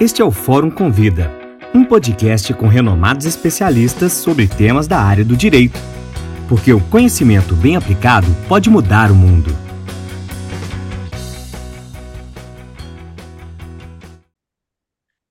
Este é o Fórum Convida, um podcast com renomados especialistas sobre temas da área do direito. Porque o conhecimento bem aplicado pode mudar o mundo.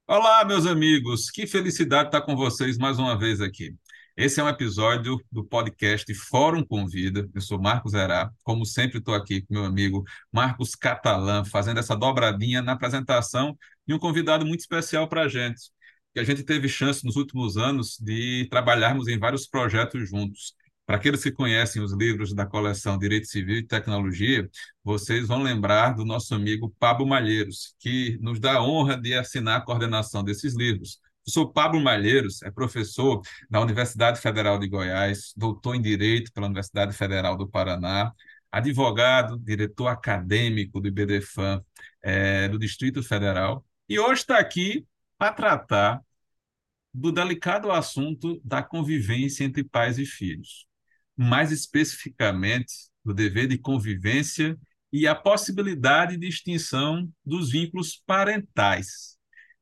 Olá, meus amigos, que felicidade estar com vocês mais uma vez aqui. Esse é um episódio do podcast Fórum Convida. Eu sou Marcos Herá. Como sempre, estou aqui com meu amigo Marcos Catalã, fazendo essa dobradinha na apresentação de um convidado muito especial para a gente. Que a gente teve chance nos últimos anos de trabalharmos em vários projetos juntos. Para aqueles que conhecem os livros da coleção Direito Civil e Tecnologia, vocês vão lembrar do nosso amigo Pablo Malheiros, que nos dá a honra de assinar a coordenação desses livros. Sou Pablo Malheiros, é professor da Universidade Federal de Goiás, doutor em Direito pela Universidade Federal do Paraná, advogado, diretor acadêmico do IBDFAM é, do Distrito Federal, e hoje está aqui para tratar do delicado assunto da convivência entre pais e filhos, mais especificamente do dever de convivência e a possibilidade de extinção dos vínculos parentais.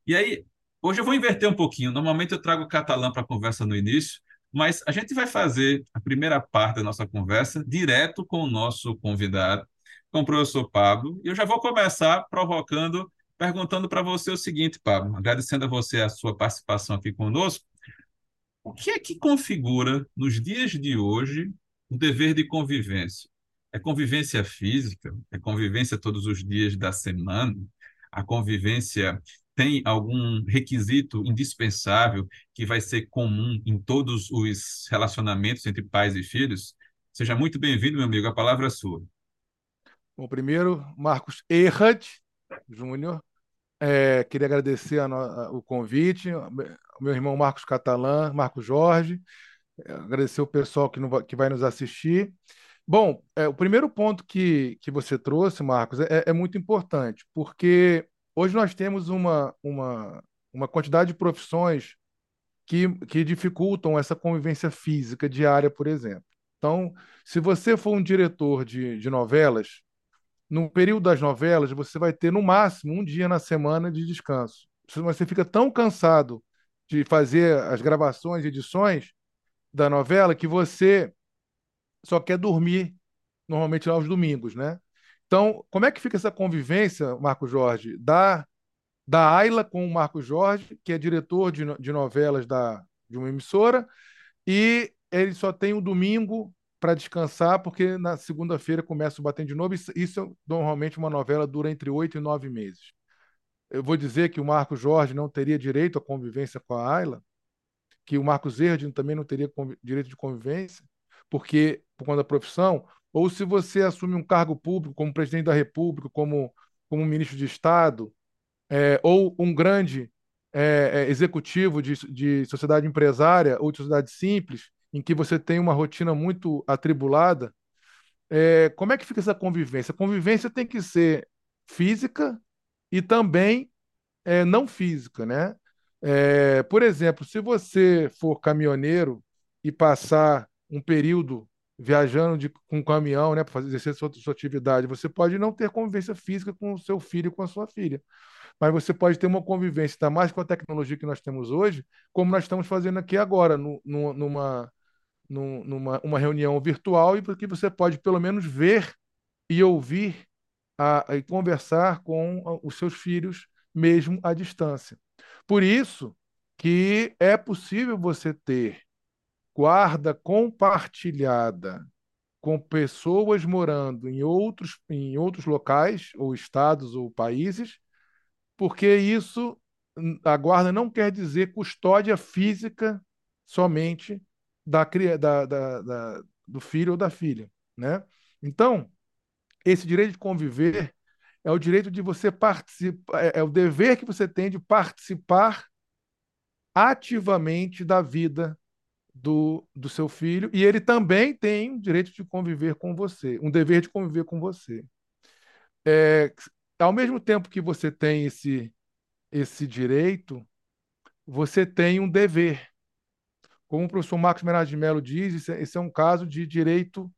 E aí, Hoje eu vou inverter um pouquinho. Normalmente eu trago o catalã para a conversa no início, mas a gente vai fazer a primeira parte da nossa conversa direto com o nosso convidado, com o professor Pablo. E eu já vou começar provocando, perguntando para você o seguinte, Pablo, agradecendo a você a sua participação aqui conosco. O que é que configura, nos dias de hoje, o dever de convivência? É convivência física? É convivência todos os dias da semana? A convivência tem algum requisito indispensável que vai ser comum em todos os relacionamentos entre pais e filhos? Seja muito bem-vindo, meu amigo, a palavra é sua. Bom, primeiro, Marcos Erhard Júnior, é, queria agradecer a a, o convite, meu irmão Marcos Catalã, Marcos Jorge, é, agradecer o pessoal que, no, que vai nos assistir. Bom, é, o primeiro ponto que, que você trouxe, Marcos, é, é muito importante, porque Hoje nós temos uma, uma, uma quantidade de profissões que, que dificultam essa convivência física diária, por exemplo. Então, se você for um diretor de, de novelas, no período das novelas, você vai ter no máximo um dia na semana de descanso. Você fica tão cansado de fazer as gravações e edições da novela que você só quer dormir normalmente aos domingos, né? Então, como é que fica essa convivência, Marco Jorge, da, da Ayla com o Marco Jorge, que é diretor de, de novelas da, de uma emissora, e ele só tem o um domingo para descansar, porque na segunda-feira começa o Batendo de novo. Isso, isso, normalmente uma novela dura entre oito e nove meses. Eu vou dizer que o Marco Jorge não teria direito à convivência com a Ayla, que o Marcos Erdin também não teria direito de convivência, porque por conta da profissão, ou se você assume um cargo público como presidente da República, como, como ministro de Estado, é, ou um grande é, é, executivo de, de sociedade empresária ou de sociedade simples, em que você tem uma rotina muito atribulada, é, como é que fica essa convivência? A convivência tem que ser física e também é, não física, né? É, por exemplo, se você for caminhoneiro e passar um período viajando de, com caminhão, né, para fazer exercer sua, sua atividade, você pode não ter convivência física com o seu filho e com a sua filha, mas você pode ter uma convivência, ainda mais com a tecnologia que nós temos hoje, como nós estamos fazendo aqui agora, no, no, numa, numa uma reunião virtual, e porque você pode pelo menos ver e ouvir a, e conversar com os seus filhos, mesmo à distância. Por isso que é possível você ter guarda compartilhada com pessoas morando em outros, em outros locais, ou estados, ou países, porque isso, a guarda não quer dizer custódia física somente da, da, da, da do filho ou da filha. Né? Então, esse direito de conviver é o direito de você participar, é, é o dever que você tem de participar ativamente da vida do, do seu filho e ele também tem o direito de conviver com você, um dever de conviver com você. É, ao mesmo tempo que você tem esse, esse direito, você tem um dever. Como o professor Marcos Menard de Mello diz, esse é, é um caso de direito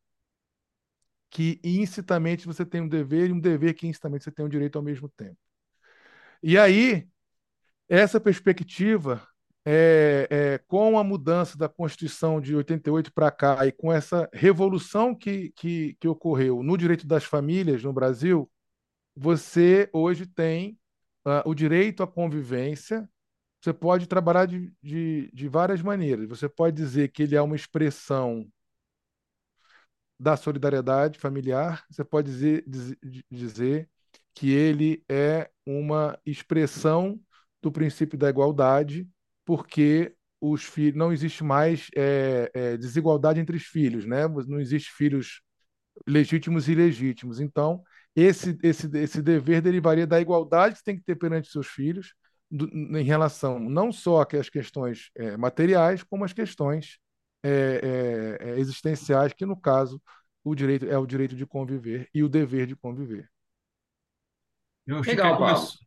que incitamente você tem um dever e um dever que incitamente você tem um direito ao mesmo tempo. E aí, essa perspectiva, é, é, com a mudança da Constituição de 88 para cá e com essa revolução que, que, que ocorreu no direito das famílias no Brasil, você hoje tem uh, o direito à convivência. Você pode trabalhar de, de, de várias maneiras. Você pode dizer que ele é uma expressão da solidariedade familiar, você pode dizer, dizer que ele é uma expressão do princípio da igualdade, porque os filhos não existe mais é, é, desigualdade entre os filhos, né? Não existe filhos legítimos e ilegítimos. Então, esse, esse, esse dever derivaria da igualdade que tem que ter perante seus filhos, do, em relação não só às questões é, materiais, como às questões é, é, é, existenciais, que no caso o direito é o direito de conviver e o dever de conviver. Legal, Paulo.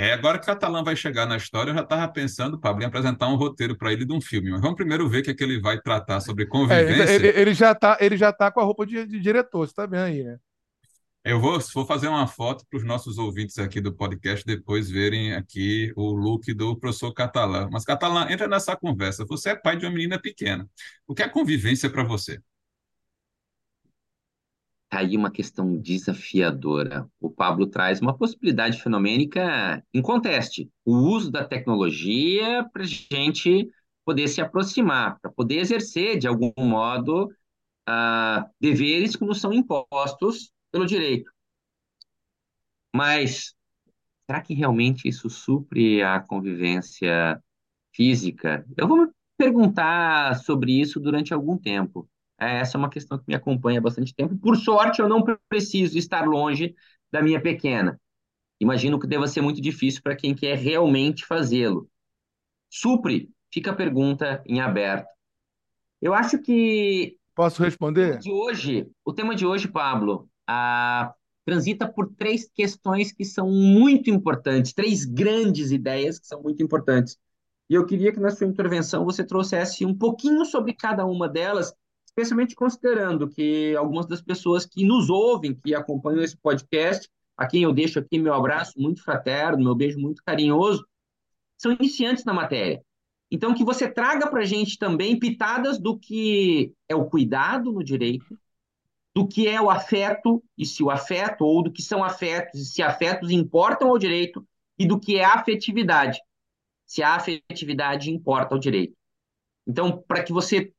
É, agora que Catalã vai chegar na história, eu já estava pensando, Pablo, em apresentar um roteiro para ele de um filme. Mas vamos primeiro ver o que, é que ele vai tratar sobre convivência. É, ele, ele, já está ele já tá com a roupa de, de diretor, você está bem aí, né? Eu vou, vou fazer uma foto para os nossos ouvintes aqui do podcast depois verem aqui o look do professor Catalã. Mas, Catalã, entra nessa conversa. Você é pai de uma menina pequena. O que é convivência para você? Tá aí uma questão desafiadora. O Pablo traz uma possibilidade fenomênica em conteste. O uso da tecnologia para a gente poder se aproximar, para poder exercer, de algum modo, uh, deveres que nos são impostos pelo direito. Mas será que realmente isso supre a convivência física? Eu vou me perguntar sobre isso durante algum tempo. É, essa é uma questão que me acompanha há bastante tempo. Por sorte, eu não preciso estar longe da minha pequena. Imagino que deva ser muito difícil para quem quer realmente fazê-lo. Supre, fica a pergunta em aberto. Eu acho que. Posso responder? O tema de hoje, o tema de hoje, Pablo, a, transita por três questões que são muito importantes, três grandes ideias que são muito importantes. E eu queria que na sua intervenção você trouxesse um pouquinho sobre cada uma delas especialmente considerando que algumas das pessoas que nos ouvem, que acompanham esse podcast, a quem eu deixo aqui meu abraço muito fraterno, meu beijo muito carinhoso, são iniciantes na matéria. Então, que você traga para a gente também pitadas do que é o cuidado no direito, do que é o afeto, e se o afeto, ou do que são afetos, e se afetos importam ao direito, e do que é afetividade, se a afetividade importa ao direito. Então, para que você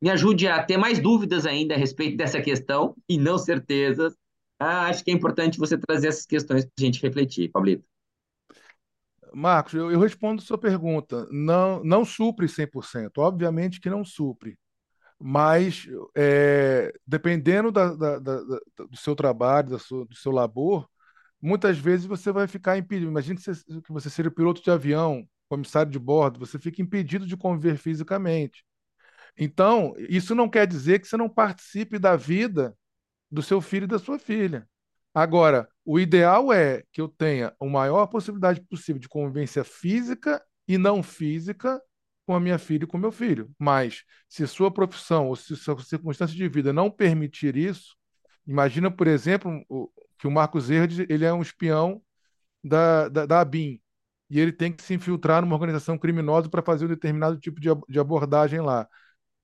me ajude a ter mais dúvidas ainda a respeito dessa questão e não certezas. Ah, acho que é importante você trazer essas questões para a gente refletir, Pablito. Marcos, eu, eu respondo sua pergunta. Não, não supre 100%. Obviamente que não supre. Mas, é, dependendo da, da, da, do seu trabalho, do seu, do seu labor, muitas vezes você vai ficar impedido. Imagine que você, que você seja piloto de avião, comissário de bordo, você fica impedido de conviver fisicamente. Então, isso não quer dizer que você não participe da vida do seu filho e da sua filha. Agora, o ideal é que eu tenha a maior possibilidade possível de convivência física e não física com a minha filha e com meu filho. Mas, se sua profissão ou se sua circunstância de vida não permitir isso, imagina, por exemplo, que o Marcos Herde ele é um espião da, da, da ABIN e ele tem que se infiltrar numa organização criminosa para fazer um determinado tipo de, de abordagem lá.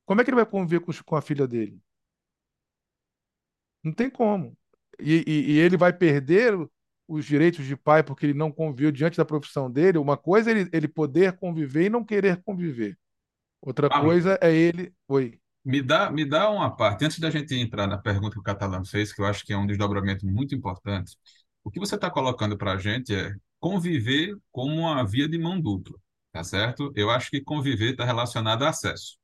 Como é que ele vai conviver com, com a filha dele? Não tem como. E, e, e, ele vai perder os direitos de pai porque ele não conviveu diante da profissão dele. Uma coisa é ele, ele poder conviver e não querer conviver. Outra Pablo, coisa é ele. Oi. Me dá, me dá uma parte, antes da gente entrar na pergunta que o Catalão fez, que eu acho que é um desdobramento muito importante. O que você está colocando para a gente é conviver como uma via de mão dupla, tá certo? Eu acho que conviver está relacionado a acesso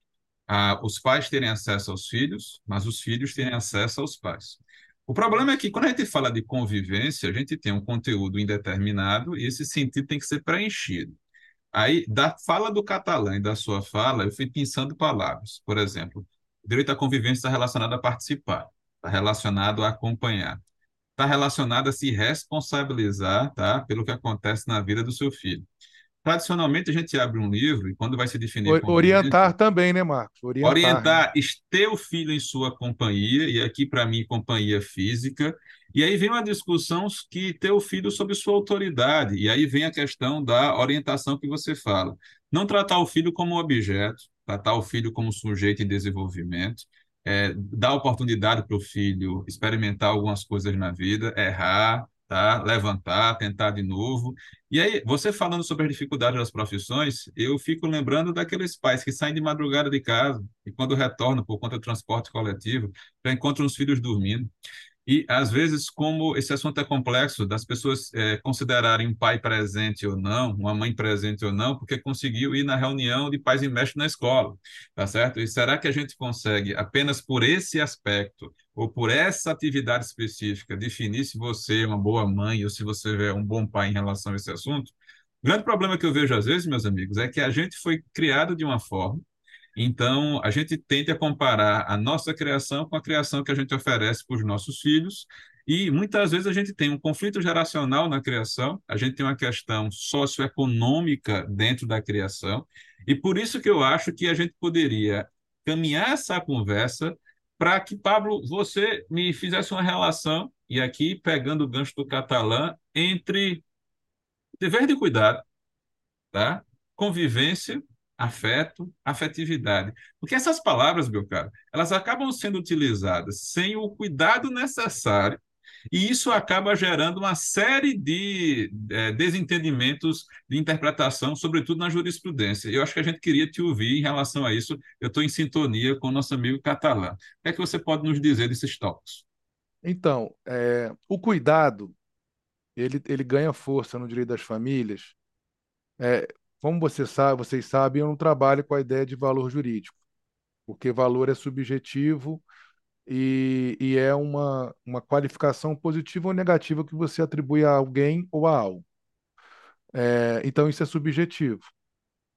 os pais terem acesso aos filhos, mas os filhos terem acesso aos pais. O problema é que quando a gente fala de convivência, a gente tem um conteúdo indeterminado e esse sentido tem que ser preenchido. Aí, da fala do catalã e da sua fala, eu fui pensando palavras. Por exemplo, direito à convivência está relacionado a participar, está relacionado a acompanhar, está relacionado a se responsabilizar tá, pelo que acontece na vida do seu filho. Tradicionalmente a gente abre um livro e quando vai se definir orientar também, né, Marcos? Orientar, orientar né? ter o filho em sua companhia e aqui para mim companhia física. E aí vem uma discussão que ter o filho sob sua autoridade e aí vem a questão da orientação que você fala. Não tratar o filho como objeto, tratar o filho como sujeito em desenvolvimento, é, dar oportunidade para o filho experimentar algumas coisas na vida, errar, tá? levantar, tentar de novo. E aí, você falando sobre as dificuldades das profissões, eu fico lembrando daqueles pais que saem de madrugada de casa e quando retornam por conta do transporte coletivo, já encontram os filhos dormindo. E, às vezes, como esse assunto é complexo, das pessoas é, considerarem um pai presente ou não, uma mãe presente ou não, porque conseguiu ir na reunião de pais e mestres na escola, tá certo? E será que a gente consegue, apenas por esse aspecto, ou por essa atividade específica, definir se você é uma boa mãe ou se você é um bom pai em relação a esse assunto? O grande problema que eu vejo, às vezes, meus amigos, é que a gente foi criado de uma forma, então, a gente tende a comparar a nossa criação com a criação que a gente oferece para os nossos filhos, e muitas vezes a gente tem um conflito geracional na criação, a gente tem uma questão socioeconômica dentro da criação, e por isso que eu acho que a gente poderia caminhar essa conversa para que, Pablo, você me fizesse uma relação, e aqui pegando o gancho do catalã, entre dever de cuidado, tá? convivência afeto, afetividade. Porque essas palavras, meu caro, elas acabam sendo utilizadas sem o cuidado necessário e isso acaba gerando uma série de é, desentendimentos de interpretação, sobretudo na jurisprudência. Eu acho que a gente queria te ouvir em relação a isso. Eu estou em sintonia com o nosso amigo catalã. O que é que você pode nos dizer desses tópicos? Então, é, o cuidado ele, ele ganha força no direito das famílias é, como você sabe, vocês sabem, eu não trabalho com a ideia de valor jurídico, porque valor é subjetivo e, e é uma, uma qualificação positiva ou negativa que você atribui a alguém ou a algo. É, então, isso é subjetivo.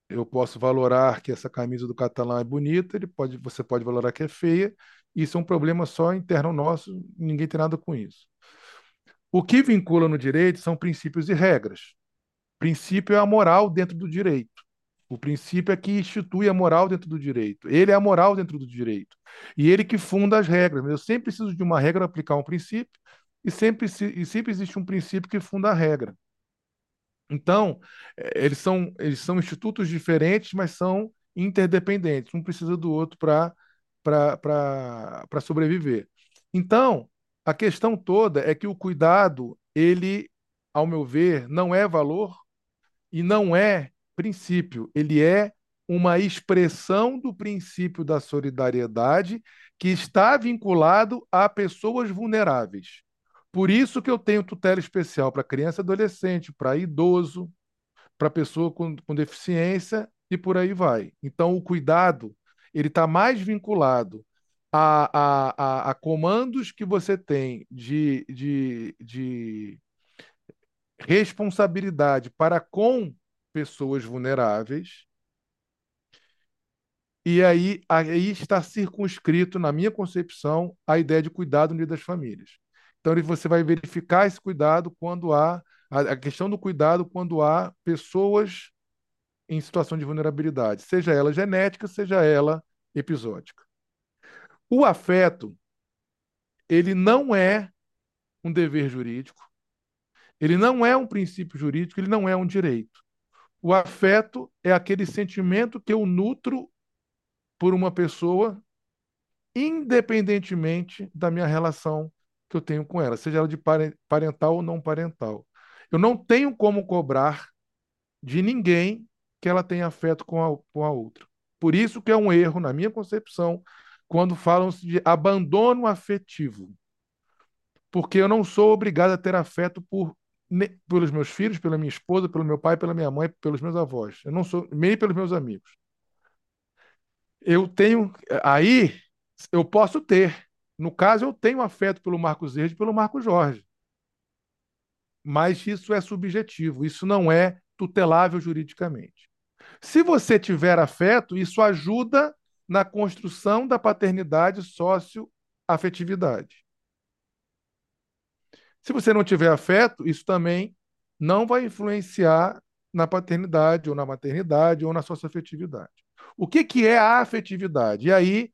Eu posso valorar que essa camisa do catalã é bonita, ele pode, você pode valorar que é feia, isso é um problema só interno nosso, ninguém tem nada com isso. O que vincula no direito são princípios e regras princípio é a moral dentro do direito. O princípio é que institui a moral dentro do direito. Ele é a moral dentro do direito. E ele que funda as regras. Eu sempre preciso de uma regra para aplicar um princípio, e sempre, e sempre existe um princípio que funda a regra. Então, eh, eles são, eles são institutos diferentes, mas são interdependentes. Um precisa do outro para sobreviver. Então, a questão toda é que o cuidado, ele, ao meu ver, não é valor, e não é princípio, ele é uma expressão do princípio da solidariedade que está vinculado a pessoas vulneráveis. Por isso que eu tenho tutela especial para criança e adolescente, para idoso, para pessoa com, com deficiência e por aí vai. Então, o cuidado ele está mais vinculado a, a, a, a, comandos que você tem de, de, de responsabilidade para com pessoas vulneráveis. E aí, aí está circunscrito, na minha concepção, a ideia de cuidado unido das famílias. Então, você vai verificar esse cuidado quando há a questão do cuidado quando há pessoas em situação de vulnerabilidade, seja ela genética, seja ela episódica. O afeto, ele não é um dever jurídico, ele não é um princípio jurídico, ele não é um direito. O afeto é aquele sentimento que eu nutro por uma pessoa, independentemente da minha relação que eu tenho com ela, seja ela de parental ou não parental. Eu não tenho como cobrar de ninguém que ela tenha afeto com a, com a outra. Por isso que é um erro, na minha concepção, quando falam-se de abandono afetivo. Porque eu não sou obrigado a ter afeto por pelos meus filhos, pela minha esposa, pelo meu pai, pela minha mãe, pelos meus avós. Eu não sou nem pelos meus amigos. Eu tenho aí eu posso ter. No caso, eu tenho afeto pelo Marcos Verde e pelo Marcos Jorge. Mas isso é subjetivo, isso não é tutelável juridicamente. Se você tiver afeto, isso ajuda na construção da paternidade sócio-afetividade. Se você não tiver afeto, isso também não vai influenciar na paternidade, ou na maternidade, ou na socioafetividade. O que, que é a afetividade? E aí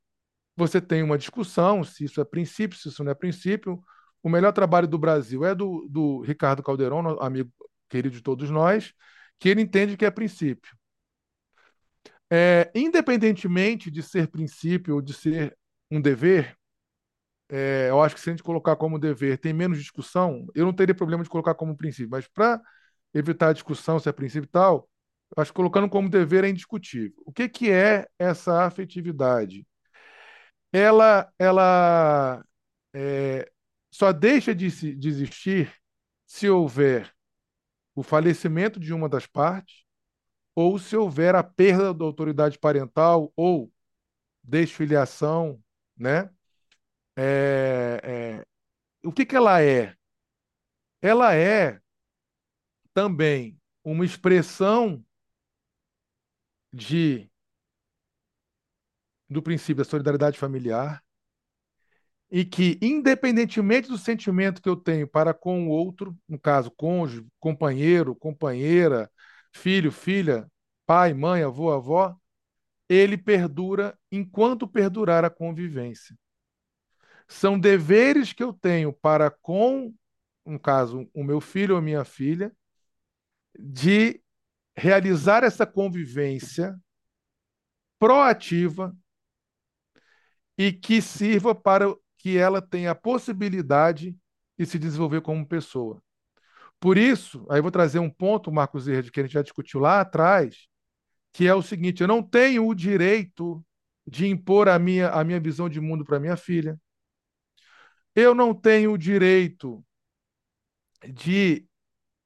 você tem uma discussão se isso é princípio, se isso não é princípio. O melhor trabalho do Brasil é do, do Ricardo Calderon, amigo querido de todos nós, que ele entende que é princípio. É, independentemente de ser princípio ou de ser um dever, é, eu acho que se a gente colocar como dever tem menos discussão, eu não teria problema de colocar como princípio, mas para evitar a discussão se é princípio e tal, acho que colocando como dever é indiscutível. O que, que é essa afetividade? Ela, ela é, só deixa de, de existir se houver o falecimento de uma das partes ou se houver a perda da autoridade parental ou desfiliação, né? É, é, o que, que ela é? Ela é também uma expressão de do princípio da solidariedade familiar e que, independentemente do sentimento que eu tenho para com o outro, no caso, cônjuge, companheiro, companheira, filho, filha, pai, mãe, avô, avó, ele perdura enquanto perdurar a convivência são deveres que eu tenho para com, no caso, o meu filho ou minha filha, de realizar essa convivência proativa e que sirva para que ela tenha a possibilidade de se desenvolver como pessoa. Por isso, aí vou trazer um ponto, Marcos Erde, que a gente já discutiu lá atrás, que é o seguinte: eu não tenho o direito de impor a minha, a minha visão de mundo para minha filha. Eu não tenho o direito de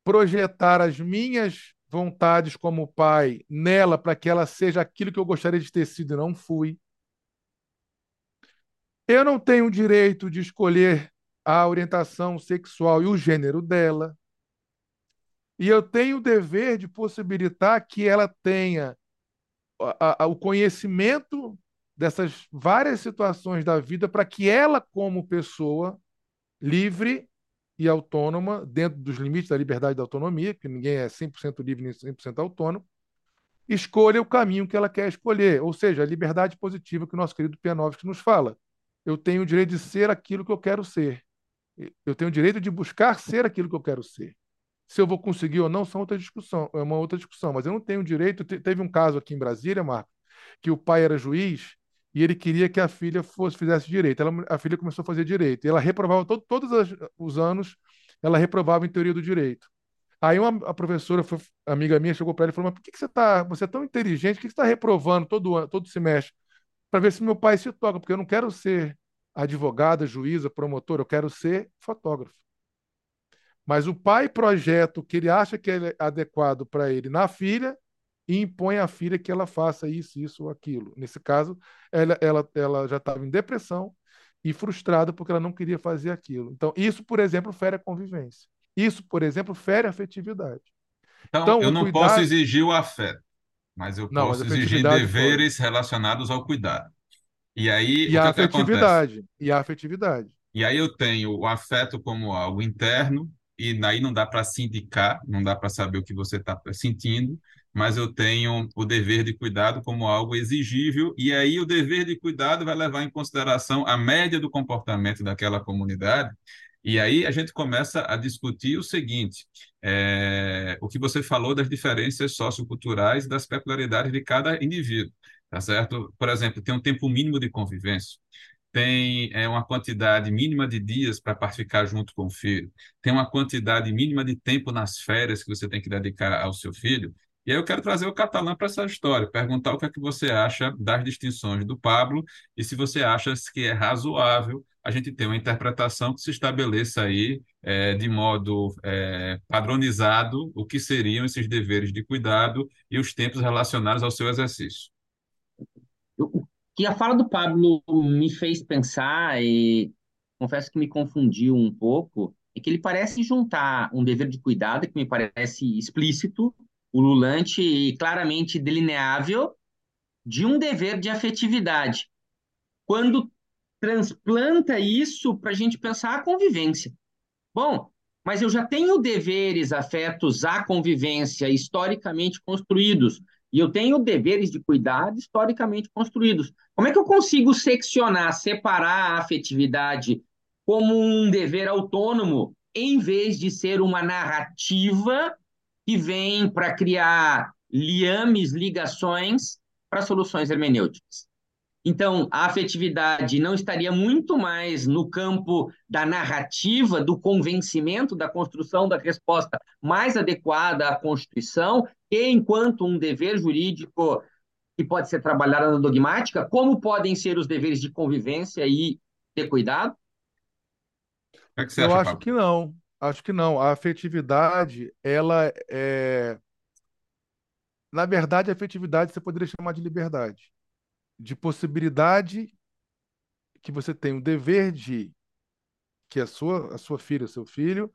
projetar as minhas vontades como pai nela para que ela seja aquilo que eu gostaria de ter sido e não fui. Eu não tenho o direito de escolher a orientação sexual e o gênero dela. E eu tenho o dever de possibilitar que ela tenha a, a, o conhecimento dessas várias situações da vida para que ela, como pessoa livre e autônoma, dentro dos limites da liberdade e da autonomia, que ninguém é 100% livre nem 100% autônomo, escolha o caminho que ela quer escolher, ou seja, a liberdade positiva que o nosso querido Pianovski nos fala. Eu tenho o direito de ser aquilo que eu quero ser. Eu tenho o direito de buscar ser aquilo que eu quero ser. Se eu vou conseguir ou não, são outra discussão, é uma outra discussão. Mas eu não tenho direito. Teve um caso aqui em Brasília, Marco, que o pai era juiz e ele queria que a filha fosse fizesse direito. Ela, a filha começou a fazer direito. E ela reprovava todo, todos os anos, ela reprovava em teoria do direito. Aí uma a professora, foi, amiga minha, chegou para ela e falou: Mas por que, que você tá, você é tão inteligente? Por que, que você está reprovando todo todo semestre? Para ver se meu pai se toca, porque eu não quero ser advogada, juíza, promotora, eu quero ser fotógrafo. Mas o pai projeta o que ele acha que é adequado para ele na filha e impõe à filha que ela faça isso, isso ou aquilo. Nesse caso, ela, ela, ela já estava em depressão e frustrada porque ela não queria fazer aquilo. Então, isso, por exemplo, fere a convivência. Isso, por exemplo, fere a afetividade. Então, então eu não cuidado... posso exigir o afeto, mas eu não, posso mas exigir deveres pode. relacionados ao cuidado. E aí, e a afetividade. e a afetividade. E aí eu tenho o afeto como algo interno, e aí não dá para se indicar, não dá para saber o que você está sentindo, mas eu tenho o dever de cuidado como algo exigível, e aí o dever de cuidado vai levar em consideração a média do comportamento daquela comunidade, e aí a gente começa a discutir o seguinte: é, o que você falou das diferenças socioculturais, das peculiaridades de cada indivíduo, tá certo? Por exemplo, tem um tempo mínimo de convivência tem é, uma quantidade mínima de dias para ficar junto com o filho, tem uma quantidade mínima de tempo nas férias que você tem que dedicar ao seu filho, e aí eu quero trazer o catalã para essa história, perguntar o que é que você acha das distinções do Pablo e se você acha que é razoável a gente ter uma interpretação que se estabeleça aí é, de modo é, padronizado o que seriam esses deveres de cuidado e os tempos relacionados ao seu exercício. O que a fala do Pablo me fez pensar e confesso que me confundiu um pouco é que ele parece juntar um dever de cuidado que me parece explícito ululante e claramente delineável de um dever de afetividade. Quando transplanta isso para a gente pensar a convivência. Bom, mas eu já tenho deveres afetos à convivência historicamente construídos, e eu tenho deveres de cuidado historicamente construídos. Como é que eu consigo seccionar, separar a afetividade como um dever autônomo, em vez de ser uma narrativa que vem para criar liames, ligações para soluções hermenêuticas? Então, a afetividade não estaria muito mais no campo da narrativa, do convencimento, da construção da resposta mais adequada à Constituição, e enquanto um dever jurídico que pode ser trabalhado na dogmática, como podem ser os deveres de convivência e ter cuidado? É que você Eu acha, acho Pablo? que não. Acho que não. A afetividade, ela é. Na verdade, a afetividade você poderia chamar de liberdade de possibilidade que você tem o dever de que a sua, a sua filha, seu filho,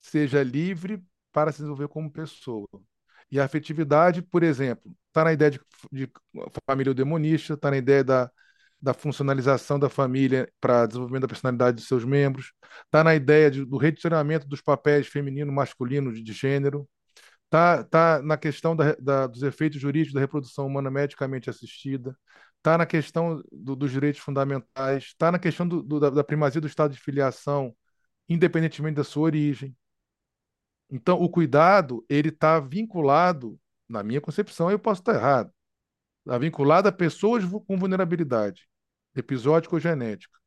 seja livre para se desenvolver como pessoa. E a afetividade, por exemplo, está na ideia de, de família demonista, está na ideia da, da funcionalização da família para desenvolvimento da personalidade de seus membros, está na ideia de, do redicionamento dos papéis feminino masculino de, de gênero, está tá na questão da, da, dos efeitos jurídicos da reprodução humana medicamente assistida, está na questão do, dos direitos fundamentais, está na questão do, do, da, da primazia do estado de filiação, independentemente da sua origem. Então, o cuidado ele está vinculado, na minha concepção, eu posso estar errado, está vinculado a pessoas com vulnerabilidade, episódica ou genética.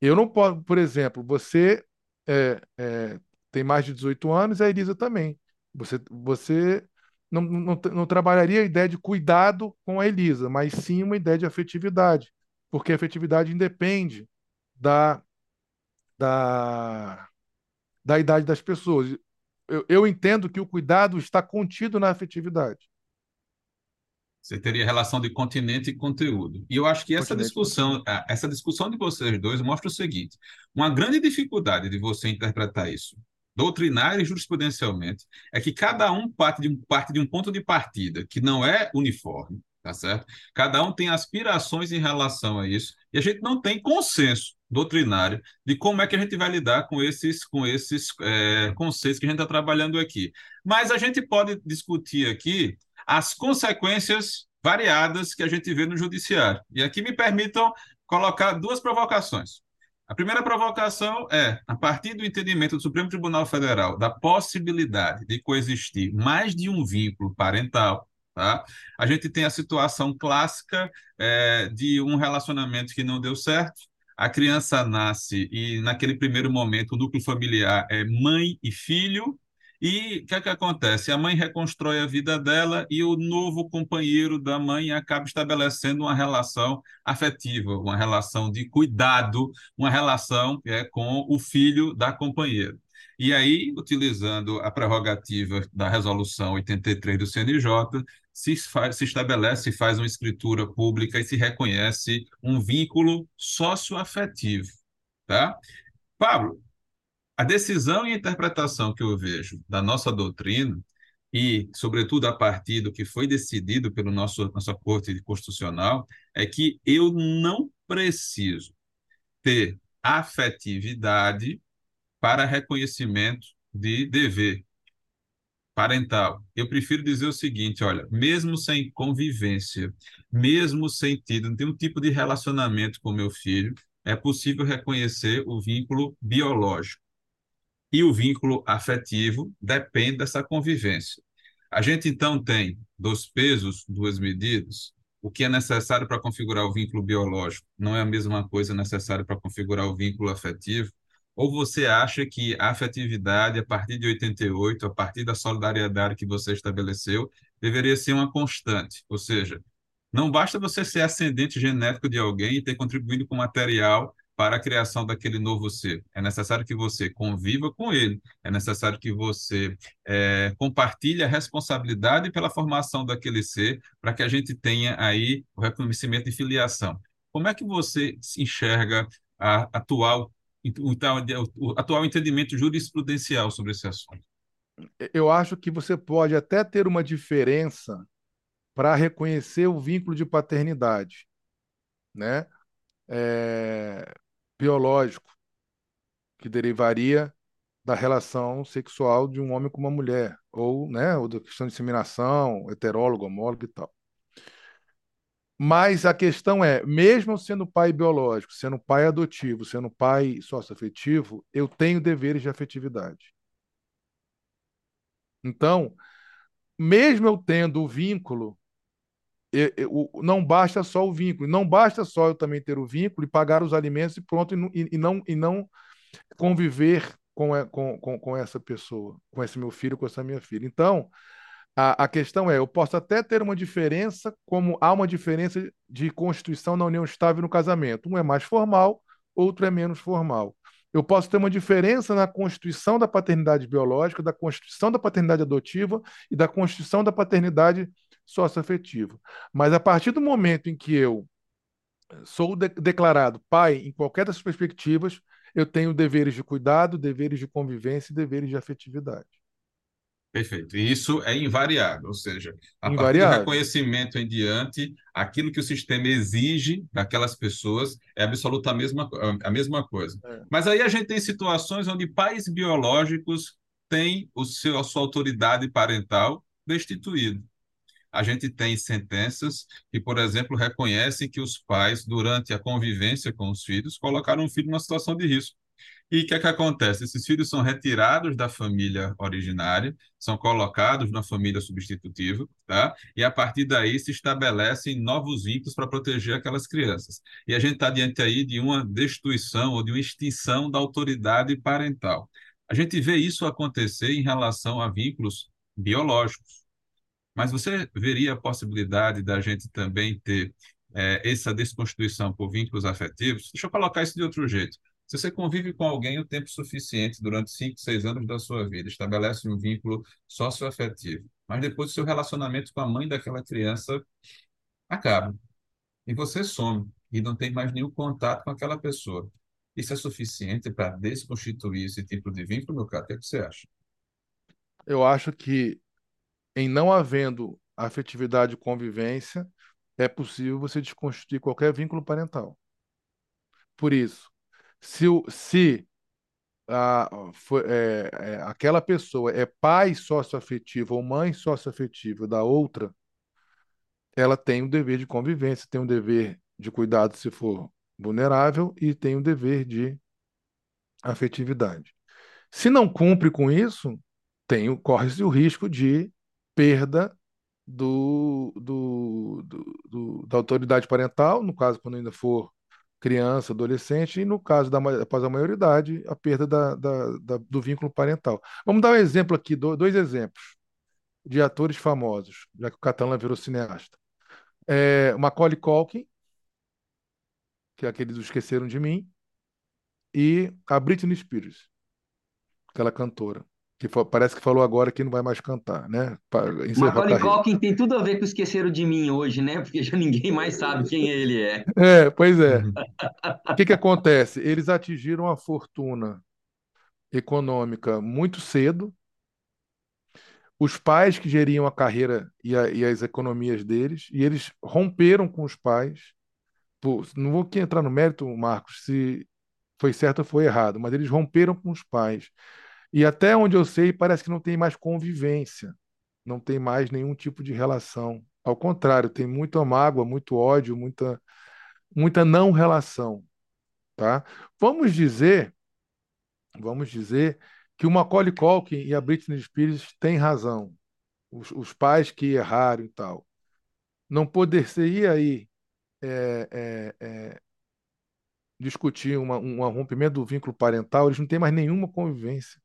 Eu não posso, por exemplo, você é, é, tem mais de 18 anos, a Elisa também. Você, você não, não, não trabalharia a ideia de cuidado com a Elisa, mas sim uma ideia de afetividade, porque a afetividade independe da, da, da idade das pessoas. Eu, eu entendo que o cuidado está contido na afetividade. Você teria relação de continente e conteúdo. E eu acho que essa continente discussão, essa discussão de vocês dois mostra o seguinte: uma grande dificuldade de você interpretar isso doutrinária e jurisprudencialmente, é que cada um parte de um, parte de um ponto de partida que não é uniforme, tá certo? Cada um tem aspirações em relação a isso, e a gente não tem consenso doutrinário de como é que a gente vai lidar com esses, com esses é, conceitos que a gente está trabalhando aqui. Mas a gente pode discutir aqui as consequências variadas que a gente vê no judiciário. E aqui me permitam colocar duas provocações. A primeira provocação é, a partir do entendimento do Supremo Tribunal Federal da possibilidade de coexistir mais de um vínculo parental, tá? a gente tem a situação clássica é, de um relacionamento que não deu certo, a criança nasce e, naquele primeiro momento, o núcleo familiar é mãe e filho, e o que, é que acontece? A mãe reconstrói a vida dela e o novo companheiro da mãe acaba estabelecendo uma relação afetiva, uma relação de cuidado, uma relação é, com o filho da companheira. E aí, utilizando a prerrogativa da Resolução 83 do CNJ, se, faz, se estabelece, faz uma escritura pública e se reconhece um vínculo socioafetivo. Tá? Pablo, a decisão e interpretação que eu vejo da nossa doutrina, e, sobretudo, a partir do que foi decidido pelo nosso nossa Corte Constitucional, é que eu não preciso ter afetividade para reconhecimento de dever parental. Eu prefiro dizer o seguinte, olha, mesmo sem convivência, mesmo sem ter nenhum tipo de relacionamento com meu filho, é possível reconhecer o vínculo biológico e o vínculo afetivo depende dessa convivência. A gente então tem dois pesos, duas medidas. O que é necessário para configurar o vínculo biológico não é a mesma coisa necessária para configurar o vínculo afetivo? Ou você acha que a afetividade, a partir de 88, a partir da solidariedade que você estabeleceu, deveria ser uma constante? Ou seja, não basta você ser ascendente genético de alguém e ter contribuído com material para a criação daquele novo ser. É necessário que você conviva com ele, é necessário que você é, compartilhe a responsabilidade pela formação daquele ser, para que a gente tenha aí o reconhecimento de filiação. Como é que você enxerga a atual, o, o atual entendimento jurisprudencial sobre esse assunto? Eu acho que você pode até ter uma diferença para reconhecer o vínculo de paternidade, né? É, biológico, que derivaria da relação sexual de um homem com uma mulher, ou, né, ou da questão de inseminação, heterólogo, homólogo e tal. Mas a questão é, mesmo sendo pai biológico, sendo pai adotivo, sendo pai socioafetivo, eu tenho deveres de afetividade. Então, mesmo eu tendo o vínculo, eu, eu, não basta só o vínculo, não basta só eu também ter o vínculo e pagar os alimentos e pronto, e, e não, e não conviver com, com, com, com essa pessoa, com esse meu filho, com essa minha filha. Então, a, a questão é, eu posso até ter uma diferença, como há uma diferença de constituição na união estável no casamento. Um é mais formal, outro é menos formal. Eu posso ter uma diferença na constituição da paternidade biológica, da constituição da paternidade adotiva e da constituição da paternidade socioafetiva. Mas a partir do momento em que eu sou de declarado pai em qualquer dessas perspectivas, eu tenho deveres de cuidado, deveres de convivência e deveres de afetividade. Perfeito. E isso é invariável, ou seja, a invariável. partir do reconhecimento em diante, aquilo que o sistema exige daquelas pessoas é absolutamente a mesma, a mesma coisa. É. Mas aí a gente tem situações onde pais biológicos têm o seu, a sua autoridade parental destituída. A gente tem sentenças que, por exemplo, reconhecem que os pais, durante a convivência com os filhos, colocaram o filho numa situação de risco. E o que é que acontece? Esses filhos são retirados da família originária, são colocados na família substitutiva, tá? E a partir daí se estabelecem novos vínculos para proteger aquelas crianças. E a gente está diante aí de uma destituição ou de uma extinção da autoridade parental. A gente vê isso acontecer em relação a vínculos biológicos. Mas você veria a possibilidade da gente também ter é, essa desconstituição por vínculos afetivos? Deixa eu colocar isso de outro jeito. Se você convive com alguém o tempo suficiente durante 5, 6 anos da sua vida, estabelece um vínculo socioafetivo, mas depois o seu relacionamento com a mãe daquela criança acaba. E você some e não tem mais nenhum contato com aquela pessoa. Isso é suficiente para desconstituir esse tipo de vínculo, meu caro? O que, é que você acha? Eu acho que, em não havendo afetividade e convivência, é possível você desconstituir qualquer vínculo parental. Por isso, se, se a, é, é, aquela pessoa é pai socioafetivo ou mãe socioafetiva da outra, ela tem o dever de convivência, tem o dever de cuidado se for vulnerável e tem o dever de afetividade. Se não cumpre com isso, tem, corre-se o risco de perda do, do, do, do, da autoridade parental, no caso, quando ainda for criança, adolescente, e no caso da após a maioridade, a perda da, da, da, do vínculo parental. Vamos dar um exemplo aqui, dois exemplos de atores famosos, já que o Catalan virou cineasta. É, Macaulay Culkin, que é aquele do Esqueceram de Mim, e a Britney Spears, aquela cantora que parece que falou agora que não vai mais cantar, né? Macaulay Culkin tem tudo a ver com Esqueceram de Mim hoje, né? Porque já ninguém mais sabe quem ele é. É, pois é. o que que acontece? Eles atingiram a fortuna econômica muito cedo. Os pais que geriam a carreira e, a, e as economias deles, e eles romperam com os pais. Pô, não vou aqui entrar no mérito, Marcos, se foi certo ou foi errado, mas eles romperam com os pais e até onde eu sei, parece que não tem mais convivência, não tem mais nenhum tipo de relação. Ao contrário, tem muita mágoa, muito ódio, muita, muita não relação. Tá? Vamos dizer, vamos dizer que o Macaulay Culkin e a Britney Spears têm razão. Os, os pais que erraram e tal. Não poderia aí é, é, é, discutir uma, um rompimento do vínculo parental, eles não têm mais nenhuma convivência.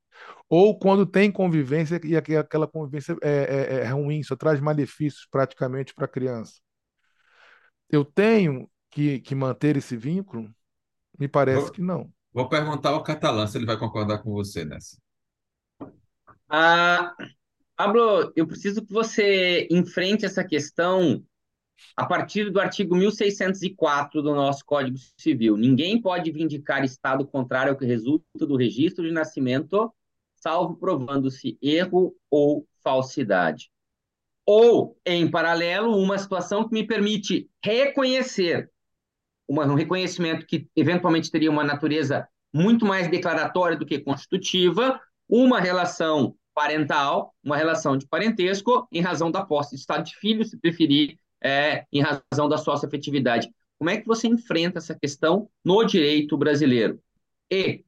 Ou quando tem convivência e aquela convivência é, é, é ruim, só traz malefícios praticamente para a criança. Eu tenho que, que manter esse vínculo? Me parece vou, que não. Vou perguntar ao catalã se ele vai concordar com você nessa. Ah, Pablo, eu preciso que você enfrente essa questão a partir do artigo 1604 do nosso Código Civil. Ninguém pode vindicar estado contrário ao que resulta do registro de nascimento salvo provando-se erro ou falsidade. Ou, em paralelo, uma situação que me permite reconhecer uma, um reconhecimento que eventualmente teria uma natureza muito mais declaratória do que constitutiva, uma relação parental, uma relação de parentesco, em razão da posse de estado de filho, se preferir, é, em razão da afetividade. Como é que você enfrenta essa questão no direito brasileiro? E,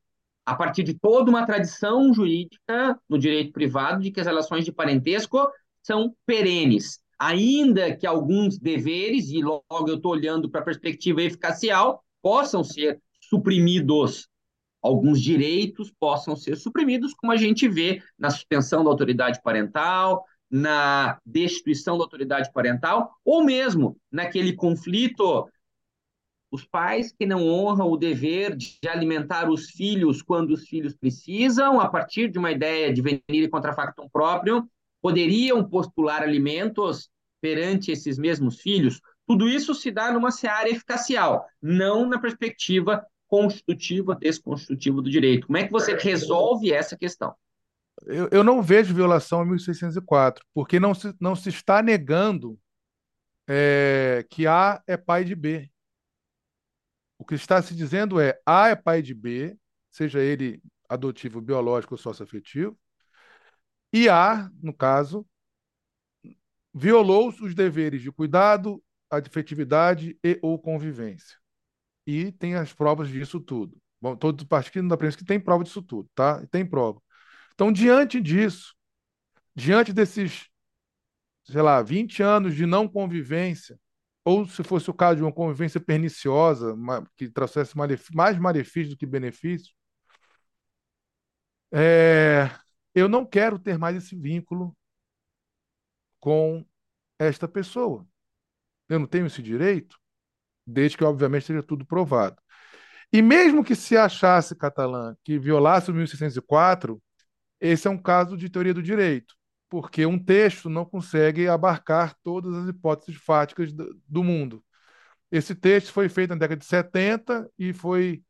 a partir de toda uma tradição jurídica no direito privado de que as relações de parentesco são perenes, ainda que alguns deveres, e logo eu estou olhando para a perspectiva eficacial, possam ser suprimidos. Alguns direitos possam ser suprimidos, como a gente vê na suspensão da autoridade parental, na destituição da autoridade parental, ou mesmo naquele conflito os pais que não honram o dever de alimentar os filhos quando os filhos precisam, a partir de uma ideia de venir contra factum próprio, poderiam postular alimentos perante esses mesmos filhos. Tudo isso se dá numa seara eficacial, não na perspectiva constitutiva, desconstitutiva do direito. Como é que você resolve essa questão? Eu, eu não vejo violação a 1604, porque não se, não se está negando é, que A é pai de B. O que está se dizendo é A é pai de B, seja ele adotivo, biológico ou socioafetivo, e A, no caso, violou os deveres de cuidado, afetividade e ou convivência e tem as provas disso tudo. Bom, todos partindo da premissa que tem prova disso tudo, tá? Tem prova. Então, diante disso, diante desses, sei lá, 20 anos de não convivência, ou se fosse o caso de uma convivência perniciosa, que trouxesse mais malefício do que benefício, é, eu não quero ter mais esse vínculo com esta pessoa. Eu não tenho esse direito desde que, obviamente, seja tudo provado. E mesmo que se achasse Catalã que violasse o 1604, esse é um caso de teoria do direito, porque um texto não consegue abarcar todas as hipóteses fáticas do mundo. Esse texto foi feito na década de 70 e foi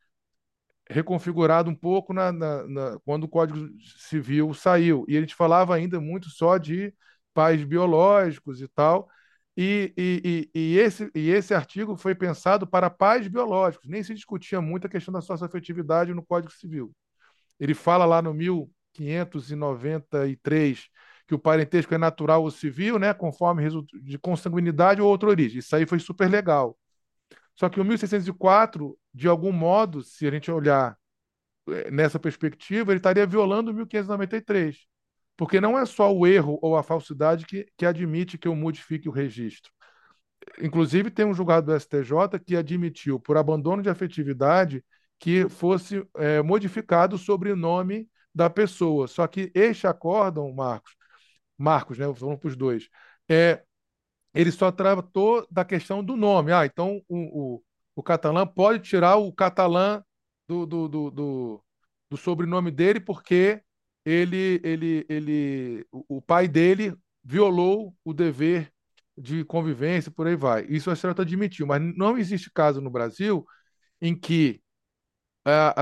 reconfigurado um pouco na, na, na, quando o Código Civil saiu. E a gente falava ainda muito só de pais biológicos e tal, e, e, e, esse, e esse artigo foi pensado para pais biológicos, nem se discutia muito a questão da socioafetividade no Código Civil. Ele fala lá no 1593 que o parentesco é natural ou civil, né, conforme de consanguinidade ou outra origem. Isso aí foi super legal. Só que o 1604, de algum modo, se a gente olhar eh, nessa perspectiva, ele estaria violando o 1593. Porque não é só o erro ou a falsidade que, que admite que eu modifique o registro. Inclusive, tem um julgado do STJ que admitiu, por abandono de afetividade, que fosse é, modificado o sobrenome da pessoa. Só que este acórdão, Marcos, Marcos, né? Vamos para os dois. É, ele só tratou da questão do nome. Ah, então o, o, o catalã pode tirar o catalã do, do, do, do, do sobrenome dele porque ele, ele, ele, o pai dele violou o dever de convivência, por aí vai. Isso a senhora admitiu, mas não existe caso no Brasil em que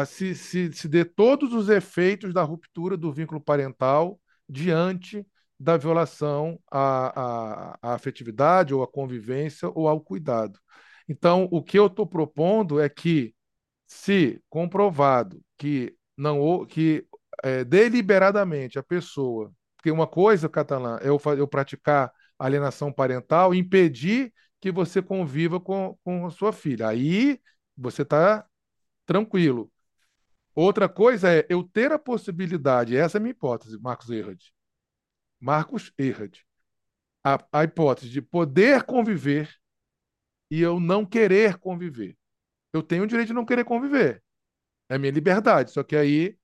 se, se, se dê todos os efeitos da ruptura do vínculo parental diante da violação à, à, à afetividade ou à convivência ou ao cuidado. Então, o que eu estou propondo é que, se comprovado que não que é, deliberadamente a pessoa, porque uma coisa, Catalã, é eu, eu praticar alienação parental, impedir que você conviva com, com a sua filha. Aí você está tranquilo. Outra coisa é eu ter a possibilidade, essa é a minha hipótese, Marcos Erhard. Marcos Erhard. A, a hipótese de poder conviver e eu não querer conviver. Eu tenho o direito de não querer conviver. É minha liberdade. Só que aí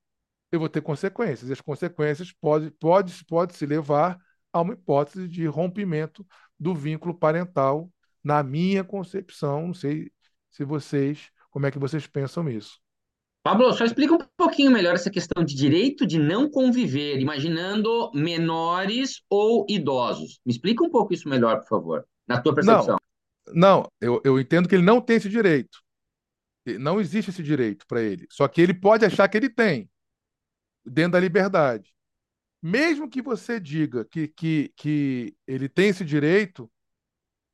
eu vou ter consequências. E as consequências podem pode, pode se levar a uma hipótese de rompimento do vínculo parental, na minha concepção. Não sei se vocês, como é que vocês pensam isso. Pablo, só explica um pouquinho melhor essa questão de direito de não conviver, imaginando menores ou idosos. Me explica um pouco isso melhor, por favor, na tua percepção. Não, não eu, eu entendo que ele não tem esse direito. Não existe esse direito para ele. Só que ele pode achar que ele tem dentro da liberdade. Mesmo que você diga que, que, que ele tem esse direito,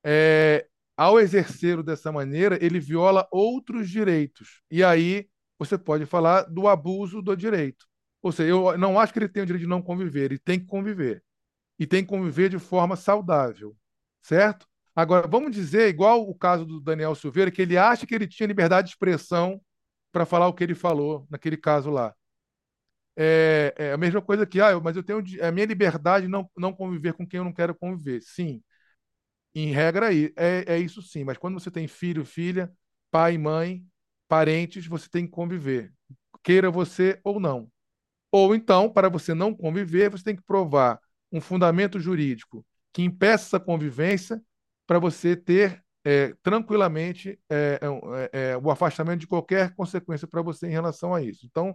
é, ao exercer dessa maneira, ele viola outros direitos. E aí você pode falar do abuso do direito. Ou seja, eu não acho que ele tem o direito de não conviver, ele tem que conviver. E tem que conviver de forma saudável, certo? Agora, vamos dizer, igual o caso do Daniel Silveira, que ele acha que ele tinha liberdade de expressão para falar o que ele falou naquele caso lá. É, é a mesma coisa que, ah, mas eu tenho a minha liberdade de não, não conviver com quem eu não quero conviver. Sim, em regra é, é isso sim, mas quando você tem filho, filha, pai, mãe, parentes, você tem que conviver, queira você ou não. Ou então, para você não conviver, você tem que provar um fundamento jurídico que impeça essa convivência para você ter é, tranquilamente é, é, é, o afastamento de qualquer consequência para você em relação a isso. Então,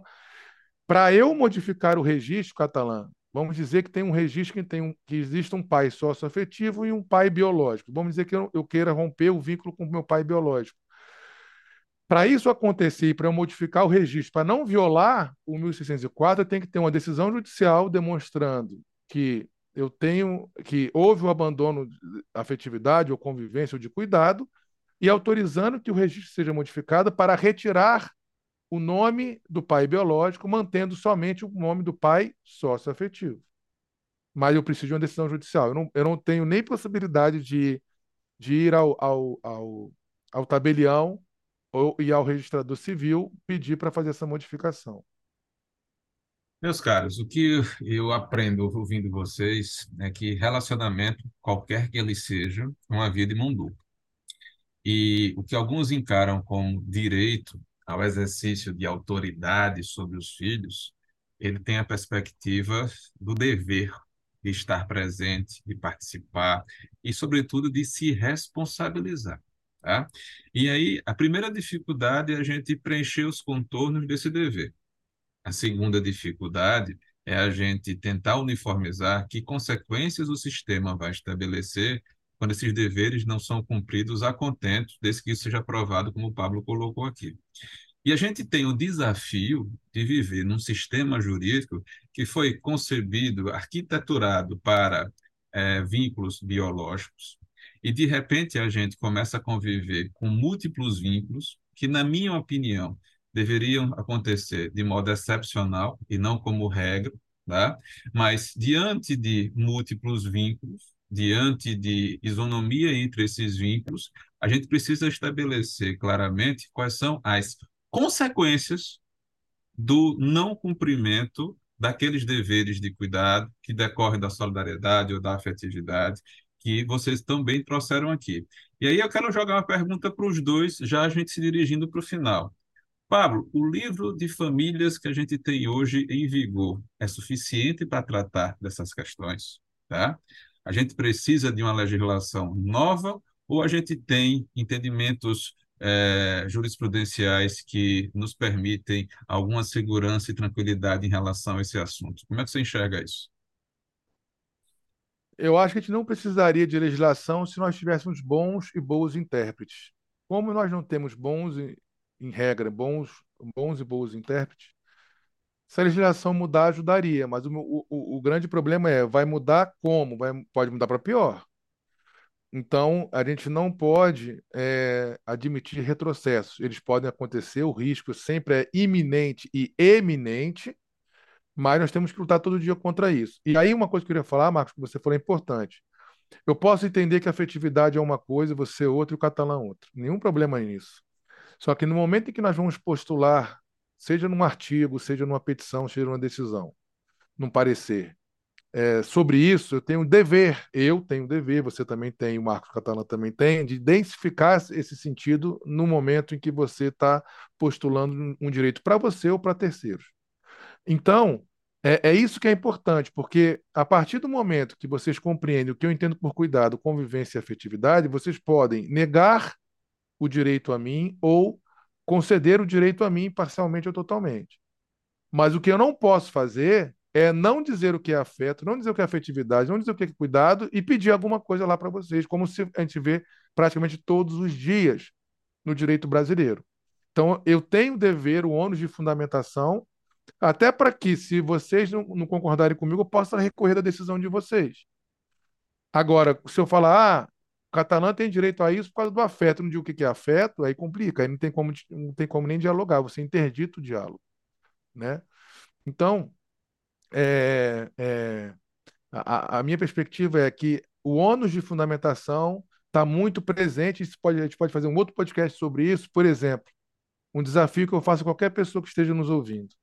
para eu modificar o registro catalã, vamos dizer que tem um registro que, tem um, que existe um pai socioafetivo e um pai biológico. Vamos dizer que eu, eu queira romper o vínculo com o meu pai biológico. Para isso acontecer para eu modificar o registro, para não violar o 1604, eu tenho que ter uma decisão judicial demonstrando que eu tenho que houve o abandono de afetividade ou convivência ou de cuidado e autorizando que o registro seja modificado para retirar o nome do pai biológico, mantendo somente o nome do pai socioafetivo. Mas eu preciso de uma decisão judicial. Eu não, eu não tenho nem possibilidade de, de ir ao, ao, ao, ao tabelião ir ao registrador civil pedir para fazer essa modificação. Meus caros, o que eu aprendo ouvindo vocês é que relacionamento, qualquer que ele seja, é uma via de mão dupla. E o que alguns encaram como direito ao exercício de autoridade sobre os filhos, ele tem a perspectiva do dever de estar presente, de participar e, sobretudo, de se responsabilizar. Tá? E aí, a primeira dificuldade é a gente preencher os contornos desse dever. A segunda dificuldade é a gente tentar uniformizar que consequências o sistema vai estabelecer quando esses deveres não são cumpridos a contento, desde que isso seja aprovado, como o Pablo colocou aqui. E a gente tem o desafio de viver num sistema jurídico que foi concebido, arquiteturado para é, vínculos biológicos, e de repente a gente começa a conviver com múltiplos vínculos que, na minha opinião, deveriam acontecer de modo excepcional e não como regra, tá? Mas diante de múltiplos vínculos, diante de isonomia entre esses vínculos, a gente precisa estabelecer claramente quais são as consequências do não cumprimento daqueles deveres de cuidado que decorrem da solidariedade ou da afetividade que vocês também trouxeram aqui. E aí eu quero jogar uma pergunta para os dois, já a gente se dirigindo para o final. Pablo, o livro de famílias que a gente tem hoje em vigor é suficiente para tratar dessas questões? Tá? A gente precisa de uma legislação nova ou a gente tem entendimentos é, jurisprudenciais que nos permitem alguma segurança e tranquilidade em relação a esse assunto? Como é que você enxerga isso? Eu acho que a gente não precisaria de legislação se nós tivéssemos bons e boas intérpretes. Como nós não temos bons, em regra, bons, bons e boas intérpretes, se a legislação mudar, ajudaria, mas o, o, o grande problema é, vai mudar como? Vai, pode mudar para pior. Então, a gente não pode é, admitir retrocessos. Eles podem acontecer, o risco sempre é iminente e eminente, mas nós temos que lutar todo dia contra isso. E aí, uma coisa que eu queria falar, Marcos, que você falou é importante. Eu posso entender que a afetividade é uma coisa, você é outra e o catalão outra. Nenhum problema nisso. Só que no momento em que nós vamos postular, seja num artigo, seja numa petição, seja numa decisão, num parecer, é, sobre isso, eu tenho um dever, eu tenho um dever, você também tem, o Marcos Catalã também tem, de identificar esse sentido no momento em que você está postulando um direito para você ou para terceiros. Então, é, é, isso que é importante, porque a partir do momento que vocês compreendem o que eu entendo por cuidado, convivência e afetividade, vocês podem negar o direito a mim ou conceder o direito a mim parcialmente ou totalmente. Mas o que eu não posso fazer é não dizer o que é afeto, não dizer o que é afetividade, não dizer o que é cuidado e pedir alguma coisa lá para vocês, como se a gente vê praticamente todos os dias no direito brasileiro. Então, eu tenho o dever, o ônus de fundamentação, até para que, se vocês não, não, concordarem comigo, eu possa recorrer da decisão de vocês. Agora, se eu falar, ah, o catalã tem direito a isso por causa do afeto, não digo o que é afeto, aí complica, aí não tem como, não tem como nem dialogar, você interdita o diálogo. Né? Então, é, é, a, a minha perspectiva é que o ônus de fundamentação está muito presente. Isso pode, a gente pode fazer um outro podcast sobre isso. Por exemplo, um desafio que eu faço a qualquer pessoa que esteja nos ouvindo.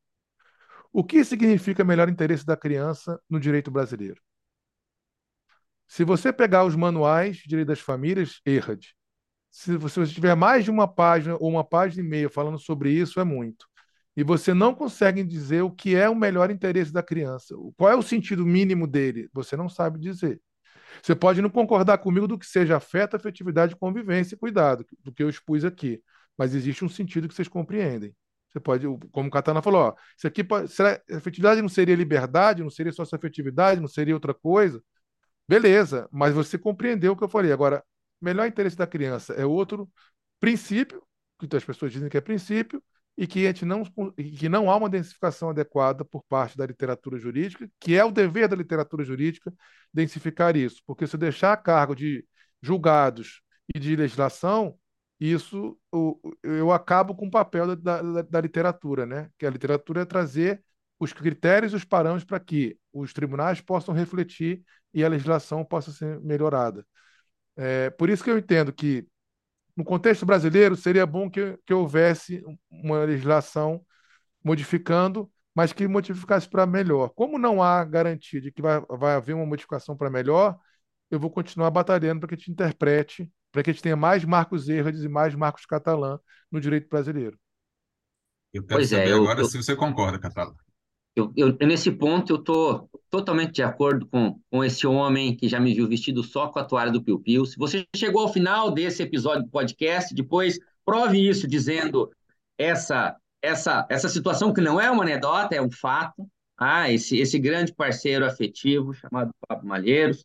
O que significa melhor interesse da criança no direito brasileiro? Se você pegar os manuais de direito das famílias, ERAD, se você tiver mais de uma página ou uma página e meia falando sobre isso, é muito. E você não consegue dizer o que é o melhor interesse da criança. Qual é o sentido mínimo dele? Você não sabe dizer. Você pode não concordar comigo do que seja afeto, afetividade, convivência, cuidado, do que eu expus aqui. Mas existe um sentido que vocês compreendem. Você pode, como o Katana falou, ó, isso aqui pode, será, afetividade não seria liberdade, não seria afetividade, não seria outra coisa. Beleza, mas você compreendeu o que eu falei. Agora, melhor interesse da criança é outro princípio, que as pessoas dizem que é princípio, e que, a gente não, que não há uma densificação adequada por parte da literatura jurídica, que é o dever da literatura jurídica densificar isso. Porque se deixar a cargo de julgados e de legislação, isso eu acabo com o papel da, da, da literatura, né? Que a literatura é trazer os critérios os parâmetros para que os tribunais possam refletir e a legislação possa ser melhorada. É, por isso que eu entendo que, no contexto brasileiro, seria bom que, que houvesse uma legislação modificando, mas que modificasse para melhor. Como não há garantia de que vai, vai haver uma modificação para melhor, eu vou continuar batalhando para que gente interprete, para que a gente tenha mais Marcos Errades e mais Marcos Catalã no direito brasileiro. Eu quero pois é, saber é, eu, agora eu, se você concorda, Catalã. Eu, eu, nesse ponto, eu estou totalmente de acordo com, com esse homem que já me viu vestido só com a toalha do Piu Piu. Se você chegou ao final desse episódio do podcast, depois prove isso dizendo essa, essa, essa situação que não é uma anedota, é um fato. Ah, esse, esse grande parceiro afetivo chamado Pablo Malheiros.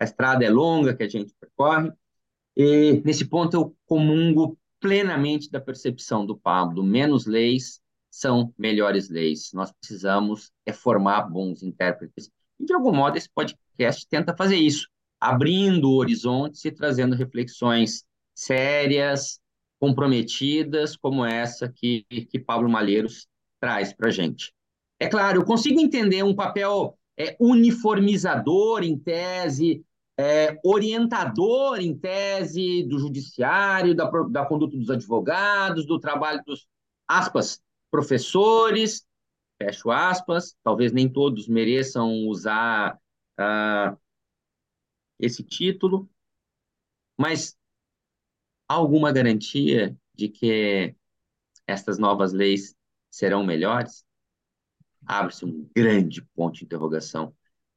A estrada é longa que a gente percorre. E nesse ponto eu comungo plenamente da percepção do Pablo. Menos leis, são melhores leis. Nós precisamos é formar bons intérpretes. E, de algum modo, esse podcast tenta fazer isso, abrindo horizontes e trazendo reflexões sérias, comprometidas, como essa que, que Pablo Malheiros traz para a gente. É claro, eu consigo entender um papel é, uniformizador em tese, é, orientador em tese do judiciário, da, da conduta dos advogados, do trabalho dos, aspas, professores, fecho aspas, talvez nem todos mereçam usar uh, esse título, mas há alguma garantia de que estas novas leis serão melhores? Abre-se um grande ponto de interrogação.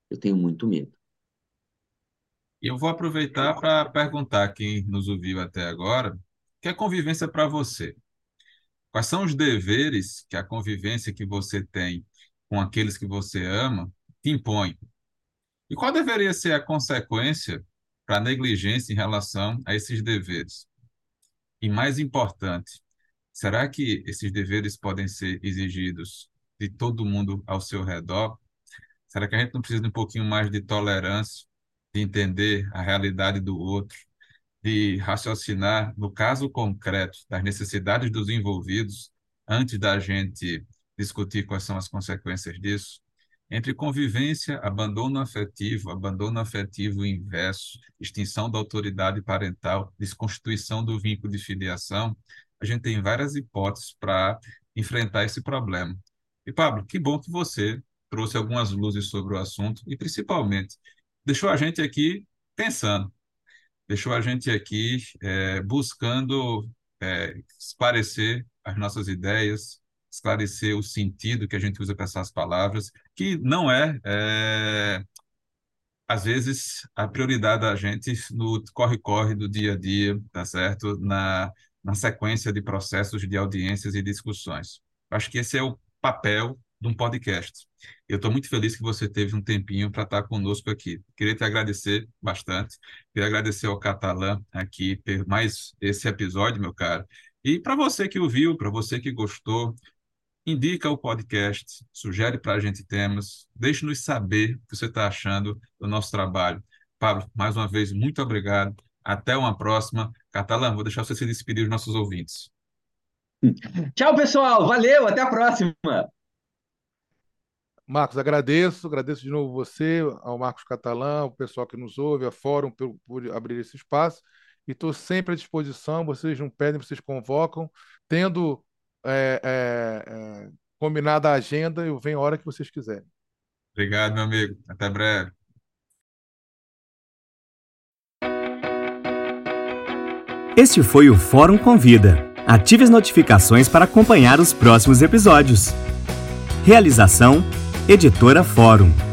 Eu tenho muito medo. E eu vou aproveitar para perguntar quem nos ouviu até agora, o que é convivência para você? Quais são os deveres que a convivência que você tem com aqueles que você ama te impõe? E qual deveria ser a consequência para a negligência em relação a esses deveres? E mais importante, será que esses deveres podem ser exigidos de todo mundo ao seu redor? Será que a gente não precisa de um pouquinho mais de tolerância, de entender a realidade do outro, de raciocinar no caso concreto das necessidades dos envolvidos antes da gente discutir quais são as consequências disso. Entre convivência, abandono afetivo, abandono afetivo inverso, extinção da autoridade parental, desconstituição do vínculo de filiação, a gente tem várias hipóteses para enfrentar esse problema. E, Pablo, que bom que você trouxe algumas luzes sobre o assunto e, principalmente, deixou a gente aqui pensando deixou a gente aqui é, buscando é, esclarecer as nossas ideias, esclarecer o sentido que a gente usa para essas palavras, que não é, é às vezes, a prioridade da gente no corre-corre do dia a dia, tá certo? Na, na sequência de processos de audiências e discussões. Acho que esse é o papel de um podcast. Eu estou muito feliz que você teve um tempinho para estar conosco aqui. Queria te agradecer bastante. Queria agradecer ao Catalã aqui por mais esse episódio, meu caro. E para você que ouviu, para você que gostou, indica o podcast, sugere para a gente temas, deixe-nos saber o que você está achando do nosso trabalho. Pablo, mais uma vez, muito obrigado. Até uma próxima. Catalã, vou deixar você se despedir dos nossos ouvintes. Tchau, pessoal. Valeu. Até a próxima. Marcos, agradeço, agradeço de novo você, ao Marcos Catalã, o pessoal que nos ouve, a Fórum, por, por abrir esse espaço. E estou sempre à disposição. Vocês não pedem, vocês convocam. Tendo é, é, é, combinada a agenda, eu venho a hora que vocês quiserem. Obrigado, meu amigo. Até breve. Este foi o Fórum Convida. Ative as notificações para acompanhar os próximos episódios. Realização: Editora Fórum.